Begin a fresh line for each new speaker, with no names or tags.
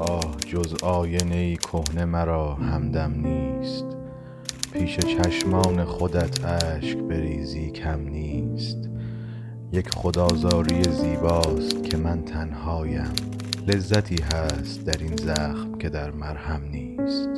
آه جز آینه ای کهنه مرا همدم نیست. پیش چشمان خودت اشک بریزی کم نیست. یک خدازاری زیباست که من تنهایم. لذتی هست در این زخم که در مرهم نیست.